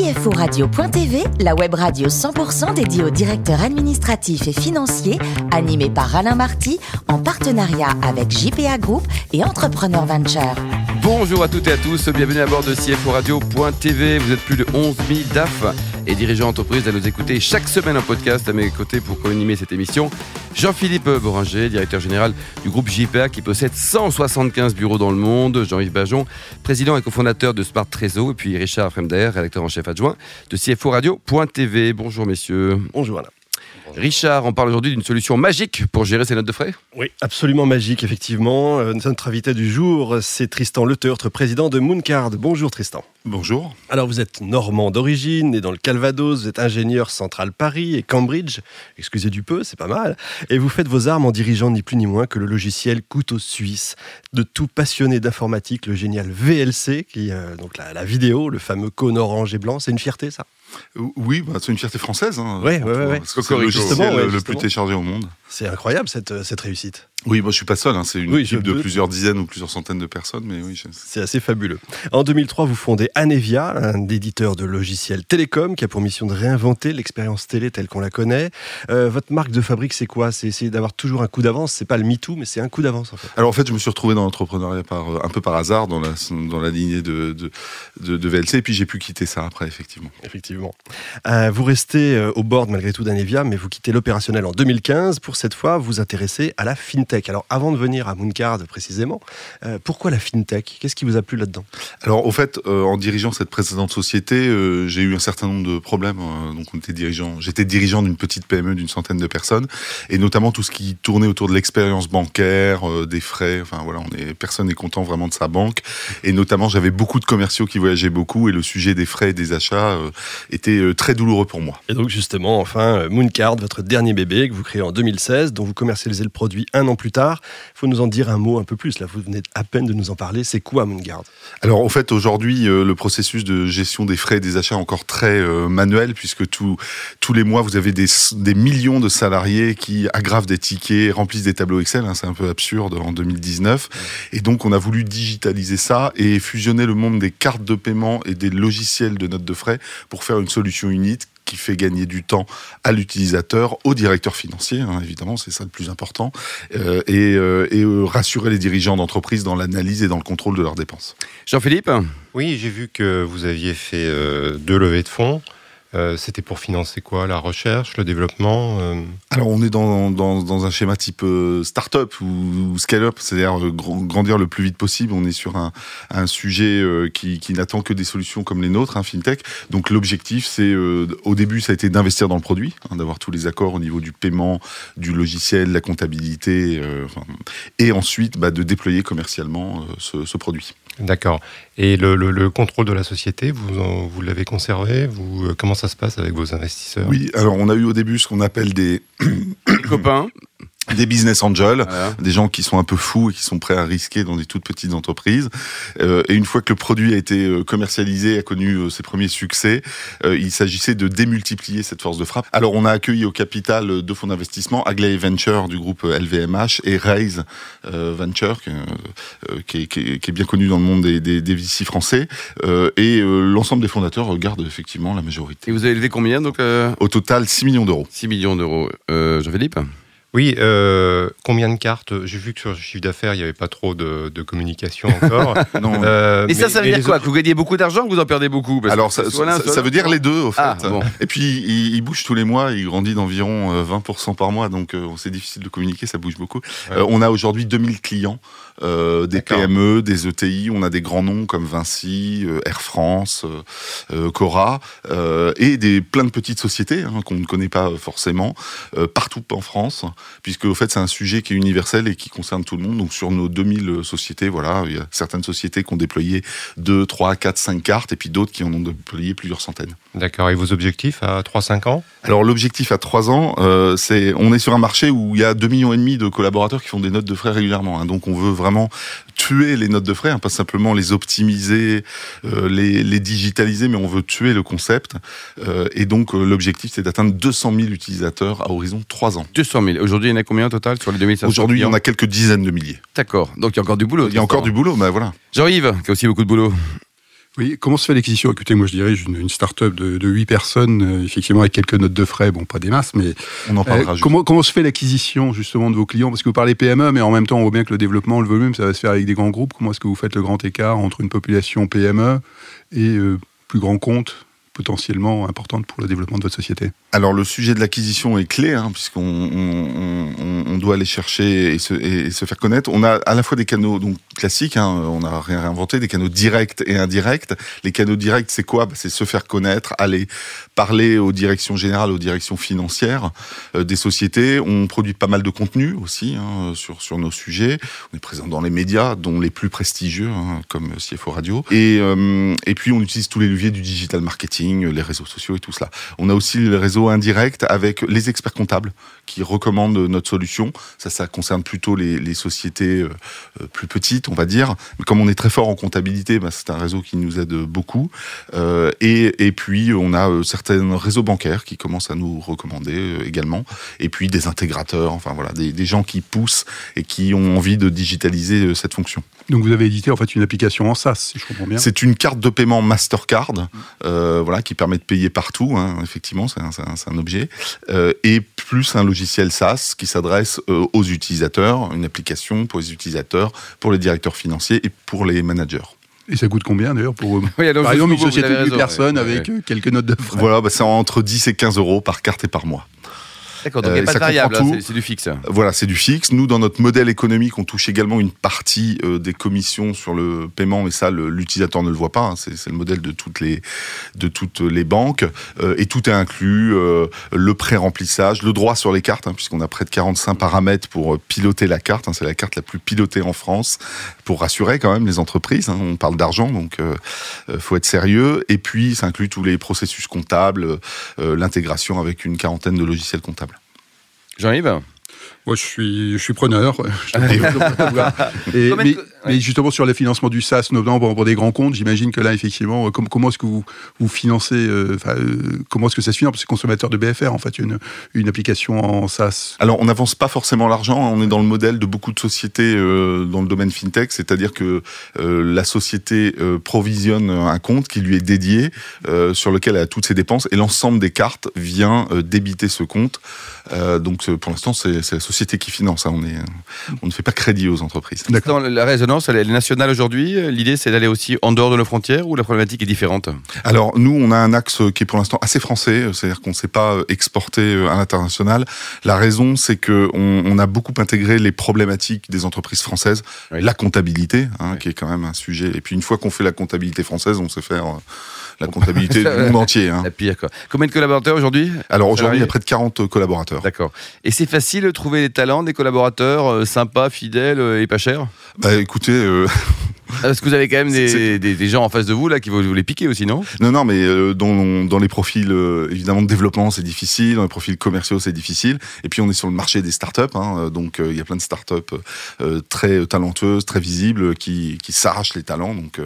CFORadio.tv, la web radio 100% dédiée aux directeurs administratifs et financiers, animée par Alain Marty, en partenariat avec JPA Group et Entrepreneur Venture. Bonjour à toutes et à tous, bienvenue à bord de CFORadio.tv. Vous êtes plus de 11 000 DAF et dirigeants d'entreprise à nous écouter chaque semaine en podcast à mes côtés pour co-animer cette émission. Jean-Philippe Boranger, directeur général du groupe JPA qui possède 175 bureaux dans le monde. Jean-Yves Bajon, président et cofondateur de Smart Trésor. Et puis Richard Fremder, rédacteur en chef adjoint de CFORadio.tv. Bonjour messieurs. Bonjour Alain. Richard, on parle aujourd'hui d'une solution magique pour gérer ses notes de frais Oui, absolument magique, effectivement. Euh, Notre invité du jour, c'est Tristan Leteurtre, président de Mooncard. Bonjour Tristan. Bonjour. Alors vous êtes normand d'origine, né dans le Calvados, vous êtes ingénieur central Paris et Cambridge, excusez du peu, c'est pas mal, et vous faites vos armes en dirigeant ni plus ni moins que le logiciel Couteau Suisse, de tout passionné d'informatique, le génial VLC, qui euh, donc la, la vidéo, le fameux cône orange et blanc, c'est une fierté ça? Oui, bah, c'est une fierté française. Hein, Ouais, ouais, ouais, ouais. Parce que C'est le plus téléchargé au monde. C'est incroyable cette, euh, cette réussite. Oui, moi je suis pas seul, hein, c'est une Oui, équipe de plusieurs dizaines ou plusieurs centaines de personnes, mais oui, je- C'est assez fabuleux. En 2003, vous fondez Anevia, un éditeur de logiciels télécom qui a pour mission de réinventer l'expérience télé telle qu'on la connaît. Euh, votre marque de fabrique, c'est quoi? C'est essayer d'avoir toujours un coup d'avance? C'est pas le MeToo, mais c'est un coup d'avance en fait. Alors en fait, je me suis retrouvé dans l'entrepreneuriat par, euh, un peu par hasard, dans la, dans la lignée de, de, de- de VLC, et puis j'ai pu quitter ça après, effectivement. Effectivement. Euh, vous restez au board malgré tout d'Anevia, mais vous quittez l'opérationnel en 2015 pour cette fois vous intéresser à la fintech. Alors avant de venir à Mooncard précisément, euh, pourquoi la fintech? Qu'est-ce qui vous a plu là-dedans? Alors au fait, euh, en dirigeant cette précédente société, euh, j'ai eu un certain nombre de problèmes. euh, donc on était dirigeant, j'étais dirigeant d'une petite PME d'une centaine de personnes, et notamment tout ce qui tournait autour de l'expérience bancaire, euh, des frais. Enfin voilà, on est, personne n'est content vraiment de sa banque. Et notamment, j'avais beaucoup de commerciaux qui voyageaient beaucoup, et le sujet des frais et des achats euh, était euh, très douloureux pour moi. Et donc justement, enfin, Mooncard, votre dernier bébé que vous créez en 2016, dont vous commercialisez le produit un an plus tard. Il faut nous en dire un mot un peu plus. Là, vous venez à peine de nous en parler. C'est quoi Mooncard Alors, au fait, aujourd'hui, euh, le processus de gestion des frais et des achats est encore très euh, manuel, puisque tout, tous les mois, vous avez des, des millions de salariés qui aggravent des tickets, remplissent des tableaux Excel. hein, c'est un peu absurde en 2019. Et donc, on a voulu digitaliser ça et fusionner le monde des cartes de paiement et des logiciels de notes de frais pour faire une solution unique qui fait gagner du temps à l'utilisateur, au directeur financier, hein, évidemment, c'est ça le plus important, euh, et, euh, et euh, rassurer les dirigeants d'entreprise dans l'analyse et dans le contrôle de leurs dépenses. Jean-Philippe? Oui, j'ai vu que vous aviez fait euh, deux levées de fonds. Euh, C'était pour financer quoi La recherche, le développement euh, Alors on est dans, dans, un schéma type euh, start-up ou, scale-up, c'est-à-dire gr- grandir le plus vite possible. On est sur un, sujet euh, qui, n'attend que des solutions comme les nôtres, hein, FinTech. Donc l'objectif, c'est au début, ça a été d'investir dans le produit, hein, d'avoir tous les accords au niveau du paiement, du logiciel, la comptabilité, et ensuite bah, de déployer commercialement ce produit. D'accord. Et le, le- le contrôle de la société, vous, en- vous l'avez conservé? Vous, euh, Comment ça se passe avec vos investisseurs? Oui, alors on a eu au début ce qu'on appelle des, copains des business angels. Voilà. des gens qui sont un peu fous et qui sont prêts à risquer dans des toutes petites entreprises. Euh, et une fois que le produit a été euh, commercialisé, a connu euh, ses premiers succès, euh, il s'agissait de démultiplier cette force de frappe. Alors on a accueilli au capital euh, deux fonds d'investissement, Agley Venture du groupe LVMH et Raise euh, Venture, qui, qui est, qui est- qui est bien connu dans le monde des, des, des VC français. Euh, et euh, l'ensemble des fondateurs gardent effectivement la majorité. Et vous avez levé combien donc euh, Au total, 6 millions d'euros. 6 millions d'euros. Euh, Jean-Philippe? Oui, euh, combien de cartes? J'ai vu que sur le chiffre d'affaires, il n'y avait pas trop de, de communication encore. Non, Euh, Et ça, mais- ça veut dire quoi autres- Que vous gagnez beaucoup d'argent ou vous en perdez beaucoup? Parce Alors que ça, soit l'un, ça- soit ça veut dire les deux au fait. Ah, bon. Et puis il, il bouge tous les mois, il grandit d'environ euh, 20% par mois, donc euh, c'est difficile de communiquer, ça bouge beaucoup. Ouais. Euh, on a aujourd'hui 2000 clients, euh, des. PME, des ETI, on a des grands noms comme Vinci, euh, Air France, euh, euh, Cora, euh, et des plein de petites sociétés hein, qu'on ne connaît pas forcément euh, partout en France, puisque au fait c'est un sujet qui est universel et qui concerne tout le monde. Donc sur nos 2000 sociétés, voilà, il y a certaines sociétés qui ont déployé 2, 3, 4, 5 cartes, et puis d'autres qui en ont déployé plusieurs centaines. D'accord. Et vos objectifs à 3-5 ans? Alors l'objectif à 3 ans, euh, c'est on est sur un marché où il y a 2 millions et demi de collaborateurs qui font des notes de frais régulièrement. hein. donc on veut vraiment tuer les notes de frais, hein, pas simplement les optimiser, euh, les, les digitaliser, mais on veut tuer le concept. Euh, et donc euh, l'objectif c'est d'atteindre 200 000 utilisateurs à horizon de 3 ans. 200 000. Aujourd'hui, il y en a combien au total sur les 2500 Aujourd'hui, il y en a quelques dizaines de milliers. D'accord. Donc, il y a encore du boulot. Il y a encore du boulot, mais voilà. Jean-Yves, qui a aussi beaucoup de boulot. Oui, comment se fait l'acquisition? Écoutez, moi je dirige une, une start-up de, de 8 personnes, euh, effectivement avec quelques notes de frais, bon pas des masses, mais On en parlera euh, juste. comment, comment se fait l'acquisition justement de vos clients? Parce que vous parlez PME, mais en même temps on voit bien que le développement, le volume, ça va se faire avec des grands groupes. Comment est-ce que vous faites le grand écart entre une population PME et euh, plus grand compte? Potentiellement importante pour le développement de votre société Alors le sujet de l'acquisition est clé, hein, puisqu'on on, on- on doit aller chercher et se, faire connaître. On a à la fois des canaux donc classiques, hein, on n'a rien réinventé, des canaux directs et indirects. Les canaux directs, c'est quoi? Bah, C'est se faire connaître, aller parler aux directions générales, aux directions financières euh, des sociétés. On produit pas mal de contenu aussi hein, sur, nos sujets. On est présent dans les médias, dont les plus prestigieux, comme CFO Radio. Euh, et puis on utilise tous les leviers du digital marketing, les réseaux sociaux et tout cela. On a aussi le réseau indirect avec les experts comptables qui recommandent notre solution. Ça, ça concerne plutôt les, les sociétés euh, euh, plus petites, on va dire. Mais comme on est très fort en comptabilité, bah, c'est un réseau qui nous aide beaucoup. Euh, et, et puis, on a certains réseaux bancaires qui commencent à nous recommander également. Et puis, des intégrateurs, enfin voilà, des, des gens qui poussent et qui ont envie de digitaliser cette fonction. Donc vous avez édité en fait une application en SaaS, si je comprends bien. C'est une carte de paiement Mastercard, euh, voilà, qui permet de payer partout. hein, effectivement, c'est un, objet. Euh, et plus un logiciel SaaS qui s'adresse euh, aux utilisateurs, une application pour les utilisateurs, pour les directeurs financiers et pour les managers. Et ça coûte combien d'ailleurs pour eux? Oui, alors, Par exemple, une société de avez 8 raison, personnes ouais, avec ouais. euh, quelques notes de frais. Voilà, bah, c'est entre 10 et 15 euros par carte et par mois. D'accord, donc il Euh, n'y a pas de variable, hein, tout. c'est du fixe. Voilà, c'est du fixe. Nous, dans notre modèle économique, on touche également une partie euh, des commissions sur le paiement, mais ça, l'utilisateur ne le voit pas. hein. C'est le modèle de toutes les, de toutes les banques. Euh, et tout est inclus, le pré-remplissage, le droit sur les cartes, hein, puisqu'on a près de 45 paramètres pour piloter la carte. hein. C'est la carte la plus pilotée en France, pour rassurer quand même les entreprises. On parle d'argent, donc euh, faut être sérieux. Et puis, ça inclut tous les processus comptables, l'intégration avec une quarantaine de logiciels comptables. Jean-Yves Moi, je suis, je suis preneur. Je. Et- mais, mais justement, sur le financement du SaaS, notamment pour, pour des grands comptes, j'imagine que là, effectivement, euh, com- comment est-ce que vous, vous financez, euh, enfin, euh, comment est-ce que ça se finance? Parce que consommateur de BFR, en fait, une, une application en SaaS. Alors, on n'avance pas forcément l'argent. hein. On est dans le modèle de beaucoup de sociétés euh, dans le domaine fintech, c'est-à-dire que euh, la société euh, provisionne un compte qui lui est dédié, euh, sur lequel elle a toutes ses dépenses, et l'ensemble des cartes vient euh, débiter ce compte. Euh, donc, euh, pour l'instant, c'est c'est la société qui finance. hein. On, est, on ne fait pas crédit aux entreprises. Dans la elle est nationale aujourd'hui. L'idée, c'est d'aller aussi en dehors de nos frontières ou la problématique est différente Alors nous, on a un axe qui est pour l'instant assez français, c'est-à-dire qu'on ne sait pas euh, exporter euh, à l'international. La raison, c'est que on, a beaucoup intégré les problématiques des entreprises françaises, Oui. la comptabilité, hein, Oui. qui est quand même un sujet. Et puis une fois qu'on fait la comptabilité française, on sait faire euh, la comptabilité du monde entier. hein. La pire, quoi. Combien de collaborateurs aujourd'hui? Alors aujourd'hui, il y a près de 40 collaborateurs. D'accord. Et c'est facile de trouver des talents, des collaborateurs euh, sympas, fidèles euh, et pas chers? Bah écoutez, euh, Parce que vous avez quand même des, C'est- des- des gens en face de vous là qui vont vous les piquer aussi, non? Non, non, mais euh, dans, dans les profils euh, évidemment de développement, c'est difficile. Dans les profils commerciaux, c'est difficile. Et puis on est sur le marché des startups, hein, euh, donc euh, il y a plein de startups très talentueuses, très visibles, qui, qui s'arrachent les talents. Donc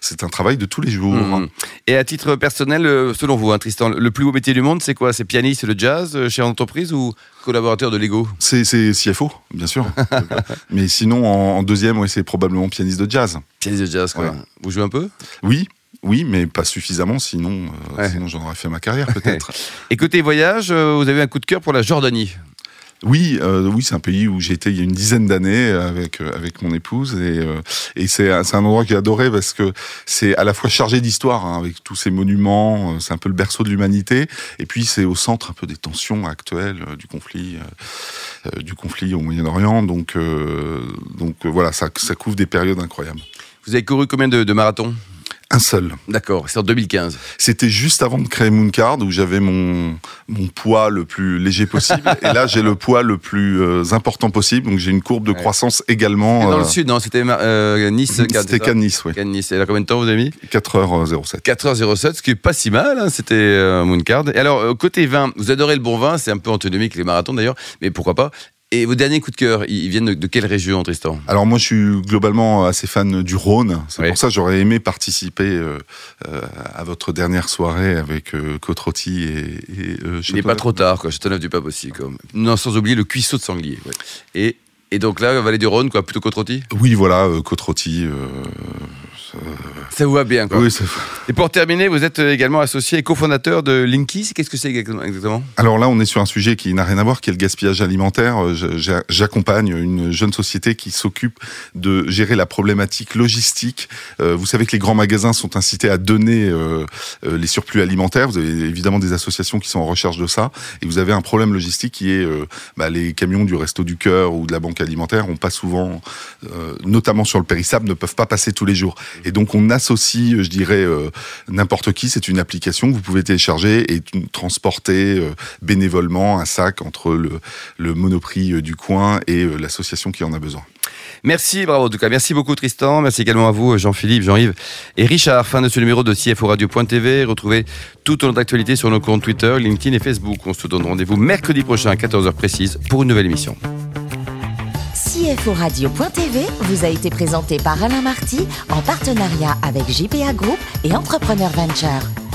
c'est un travail de tous les jours. Mhm. Et à titre personnel, selon vous, hein, Tristan, le plus beau métier du monde, c'est quoi? C'est pianiste de jazz chez entreprise ou collaborateur de Lego C'est CFO, bien sûr. mais sinon, en, en deuxième, ouais, c'est probablement pianiste de jazz. Pianiste de jazz, quoi. Ouais. Vous jouez un peu? Oui. Oui, mais pas suffisamment, sinon, euh, Ouais. sinon j'en aurais fait ma carrière peut-être. Et côté voyage, euh, vous avez un coup de cœur pour la Jordanie? Oui, euh, oui, c'est un pays où j'ai été il y a une dizaine d'années avec euh, avec mon épouse et euh, et c'est un- endroit que j'ai adoré parce que c'est à la fois chargé d'histoire hein, avec tous ces monuments, euh, c'est un peu le berceau de l'humanité et puis c'est au centre un peu des tensions actuelles euh, du conflit euh, euh, du conflit au Moyen-Orient donc euh, donc euh, voilà ça ça couvre des périodes incroyables. Vous avez couru combien de marathons? Un seul. D'accord, c'est en 2015. C'était juste avant de créer Mooncard où j'avais mon, mon poids le plus léger possible. et là, j'ai le poids le plus euh, important possible. Donc, j'ai une courbe de Ouais. croissance également. Et dans euh, le sud, non C'était euh, Nice. Cannes, C'était c'est ça Cannes-Nice, oui. Cannes-Nice. Et là, combien de temps vous avez mis 4h07. 4h07, ce qui est pas si mal, hein, c'était euh, Mooncard. Et alors, euh, côté vin, vous adorez le bon vin, c'est un peu antinomique les marathons d'ailleurs, mais pourquoi pas Et vos derniers coups de cœur, ils viennent de, de quelle région, Tristan? Alors, moi, je suis globalement assez fan du Rhône. C'est Oui. pour ça que j'aurais aimé participer euh, euh, à votre dernière soirée avec euh, Côte Rôtie et, et euh, Il n'est Châteauneuf. pas trop tard, quoi. Châteauneuf du Pape aussi, quoi. Non, sans oublier le cuisseau de sanglier. ouais. Et, et donc là, Vallée du Rhône, quoi, plutôt côte rôtie Oui, voilà, Côte Rôtie. Euh, Ça vous va bien, quoi. Oui, ça- Et pour terminer, vous êtes également associé et cofondateur de Linky. Qu'est-ce que c'est exactement Alors là, on est sur un sujet qui n'a rien à voir, qui est le gaspillage alimentaire. Euh, J'accompagne une jeune société qui s'occupe de gérer la problématique logistique. Euh, vous savez que les grands magasins sont incités à donner les surplus alimentaires. Vous avez évidemment des associations qui sont en recherche de ça. Et vous avez un problème logistique qui est bah, les camions du Resto du Cœur ou de la Banque Alimentaire ont pas souvent, notamment sur le périssable, ne peuvent pas passer tous les jours. Et donc on associe, euh, je dirais, euh, n'importe qui. C'est une application que vous pouvez télécharger et transporter euh, bénévolement un sac entre le, le monoprix du coin et l'association qui en a besoin. Merci, bravo en tout cas. Merci beaucoup Tristan. Merci également à vous Jean-Philippe, Jean-Yves et Richard. Fin de ce numéro de CFO Radio.tv. Retrouvez toute notre actualité sur nos comptes Twitter, LinkedIn et Facebook. On se donne rendez-vous mercredi prochain à 14h précise pour une nouvelle émission. Radio.tv vous a été présenté par Alain Marty en partenariat avec JPA Group et Entrepreneur Venture.